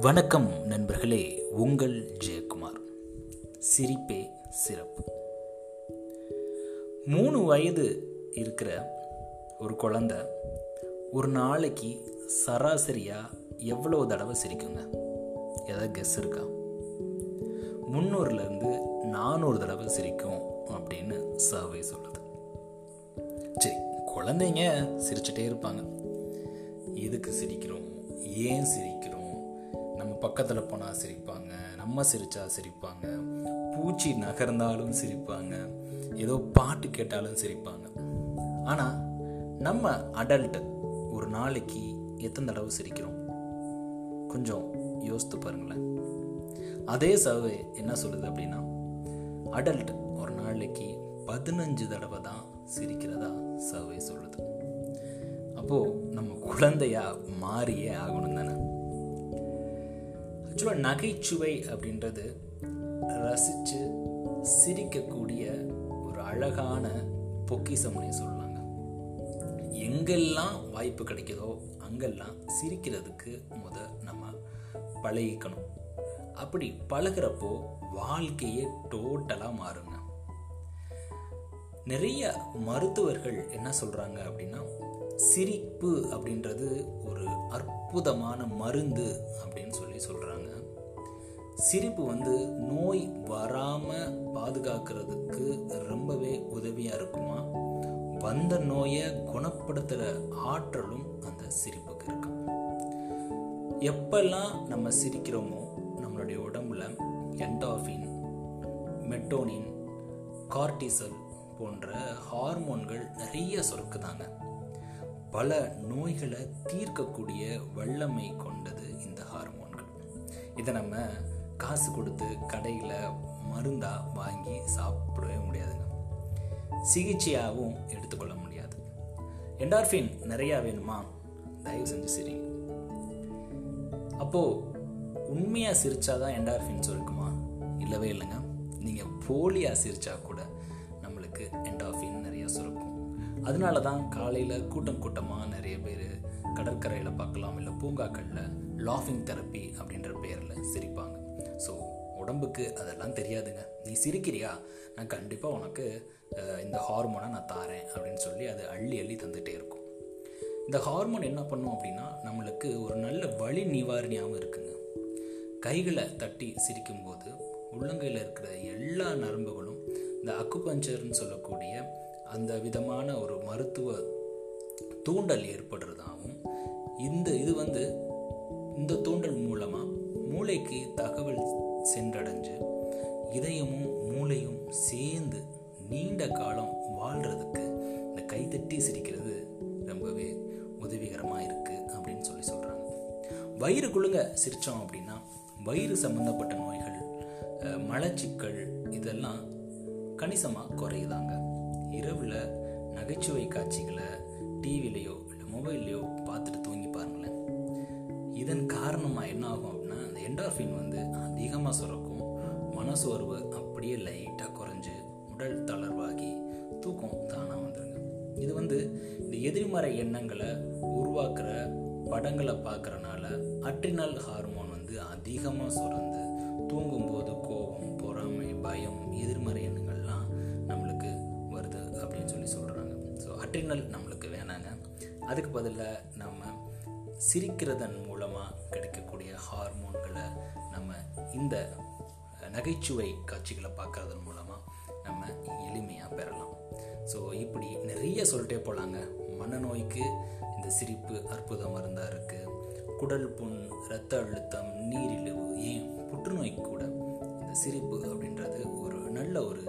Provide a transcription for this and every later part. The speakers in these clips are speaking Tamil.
வணக்கம் நண்பர்களே உங்கள் ஜெயக்குமார். சிரிப்பே சிறப்பு. மூணு வயது இருக்கிற ஒரு குழந்தை ஒரு நாளைக்கு சராசரியாக எவ்வளோ தடவை சிரிக்குங்க? ஏதாவது கெஸ் இருக்கா? முந்நூறுலேருந்து நானூறு தடவை சிரிக்கும் அப்படின்னு சர்வே சொல்லுது. சரி குழந்தைங்க சிரிச்சுட்டே இருப்பாங்க. எதுக்கு சிரிக்கிறோம்? ஏன் சிரிக்கும் பக்கத்தில் போனால் சிரிப்பாங்க நம்ம சிரித்தா சிரிப்பாங்க பூச்சி நகர்ந்தாலும் சிரிப்பாங்க ஏதோ பாட்டு கேட்டாலும் சிரிப்பாங்க. ஆனால் நம்ம அடல்ட்டு ஒரு நாளைக்கு எத்தனை தடவை சிரிக்கிறோம்? கொஞ்சம் யோசித்து பாருங்களேன். அதே சர்வே என்ன சொல்லுது அப்படின்னா அடல்ட் ஒரு நாளைக்கு பதினஞ்சு தடவை தான் சிரிக்கிறதா சர்வே சொல்லுது. அப்போது நம்ம குழந்தையாக மாறியே ஆகணும் தானே? ஆக்சுவலாக நகைச்சுவை அப்படின்றது ரசித்து சிரிக்கக்கூடிய ஒரு அழகான பொக்கிசம்னே சொல்லலாங்க. எங்கெல்லாம் வாய்ப்பு கிடைக்குதோ அங்கெல்லாம் சிரிக்கிறதுக்கு முத நம்ம பழகிக்கணும். அப்படி பழகிறப்போ வாழ்க்கையே டோட்டலாக மாறுங்க. நிறைய மருத்துவர்கள் என்ன சொல்கிறாங்க அப்படின்னா சிரிப்பு அப்படின்றது ஒரு அற்புதமான மருந்து அப்படின்னு சொல்லி சொல்கிறாங்க சிரிப்பு வந்து நோய் வராமல் பாதுகாக்கிறதுக்கு ரொம்பவே உதவியாக இருக்குமா? வந்த நோயை குணப்படுத்துகிற ஆற்றலும் அந்த சிரிப்புக்கு இருக்கு. எப்பெல்லாம் நம்ம சிரிக்கிறோமோ நம்மளுடைய உடம்புல என்டாஃபின் மெட்டோனின் கார்டிசல் போன்ற ஹார்மோன்கள் நிறைய சுரக்குதாங்க. பல நோய்களை தீர்க்கக்கூடிய வல்லமை கொண்டது இந்த ஹார்மோன்கள். இதை நம்ம காசு கொடுத்து கடையில் மருந்தாக வாங்கி சாப்பிடவே முடியாதுங்க. சிகிச்சையாகவும் எடுத்துக்கொள்ள முடியாது. என்டார்ஃபின் நிறையா வேணுமா? தயவு செஞ்சு சிரிங்க. அப்போது உண்மையாக சிரிச்சாதான் என்டார்ஃபின்ஸ் இருக்குமா இல்லவே இல்லைங்க. நீங்கள் போலியாக சிரித்தா கூட நம்மளுக்கு என்டார்ஃபின் அதனால தான் காலையில் கூட்டம் கூட்டமாக நிறைய பேர் கடற்கரையில் பார்க்கலாம் இல்லை பூங்காக்களில் லாஃபிங் தெரப்பி அப்படின்ற பேரில் சிரிப்பாங்க. ஸோ உடம்புக்கு அதெல்லாம் தெரியாதுங்க. நீ சிரிக்கிறியா? நான் கண்டிப்பாக உனக்கு இந்த ஹார்மோனை நான் தாரேன் அப்படின்னு சொல்லி அது அள்ளி அள்ளி தந்துகிட்டே இருக்கும். இந்த ஹார்மோன் என்ன பண்ணும் அப்படின்னா நம்மளுக்கு ஒரு நல்ல வழி நிவாரணியாகவும் இருக்குங்க. கைகளை தட்டி சிரிக்கும்போது உள்ளங்கையில் இருக்கிற எல்லா நரம்புகளும் இந்த அக்குபஞ்சர்னு சொல்லக்கூடிய அந்த விதமான ஒரு மருத்துவ தூண்டல் ஏற்படுறதாகவும் இந்த இது வந்து இந்த தூண்டல் மூலமாக மூளைக்கு தகவல் சென்றடைஞ்சு இதயமும் மூளையும் சேர்ந்து நீண்ட காலம் வாழ்கிறதுக்கு இந்த கைத்தட்டி சிரிக்கிறது ரொம்பவே உதவிகரமாக இருக்குது அப்படின்னு சொல்லி சொல்கிறாங்க வயிறு குழுங்க சிரித்தோம் அப்படின்னா வயிறு சம்மந்தப்பட்ட நோய்கள் மலச்சிக்கல் இதெல்லாம் கணிசமாக குறையுதாங்க. இரவில் நகைச்சுவை காட்சிகளை டிவிலையோ இல்லை மொபைல்லையோ பார்த்துட்டு தூங்கி பாருங்களேன். இதன் காரணமாக என்ன ஆகும் அப்படின்னா அந்த என்டார்ஃபின் வந்து அதிகமாக சுரக்கும். மனசோர்வு அப்படியே லைட்டாக குறைஞ்சு உடல் தளர்வாகி தூக்கம் தானாக வந்துடுங்க இது வந்து இந்த எதிர்மறை எண்ணங்களை உருவாக்குற படங்களை பார்க்குறனால அட்ரினல் ஹார்மோன் வந்து அதிகமாக சுரந்து தூங்கும்போது கோபம் பொறாமை பயம் எதிர்மறை ஸோ நம்மளுக்கு வேணாங்க. அதுக்கு பதிலாக நம்ம சிரிக்கிறதன் மூலமாக கிடைக்கக்கூடிய ஹார்மோன்களை நம்ம இந்த நகைச்சுவை காட்சிகளை பார்க்கறதன் மூலமாக நம்ம எளிமையாக பெறலாம். ஸோ இப்படி நிறைய சொல்லிட்டே போகலாங்க மனநோய்க்கு இந்த சிரிப்பு அற்புத மருந்தாக இருக்குது குடல் புண் இரத்த அழுத்தம் நீரிழிவு ஏன் புற்றுநோய்க்கு கூட இந்த சிரிப்பு அப்படின்றது ஒரு நல்ல ஒரு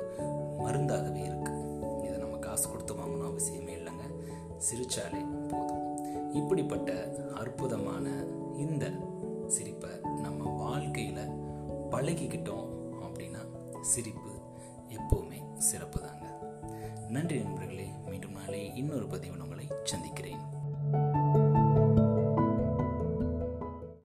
மருந்தாகவே இருக்குது இதை நம்ம காசு கொடுத்து வாங்கணும் அவசியமே சிரிச்சாலே போதும். இப்படிப்பட்ட அற்புதமான இந்த சிரிப்பை நம்ம வாழ்க்கையில் பழகிக்கிட்டோம் அப்படின்னா சிரிப்பு எப்போவுமே சிறப்பு தாங்க நன்றி நண்பர்களே மீண்டும் நாளை இன்னொரு பதிவு உங்களை சந்திக்கிறேன்.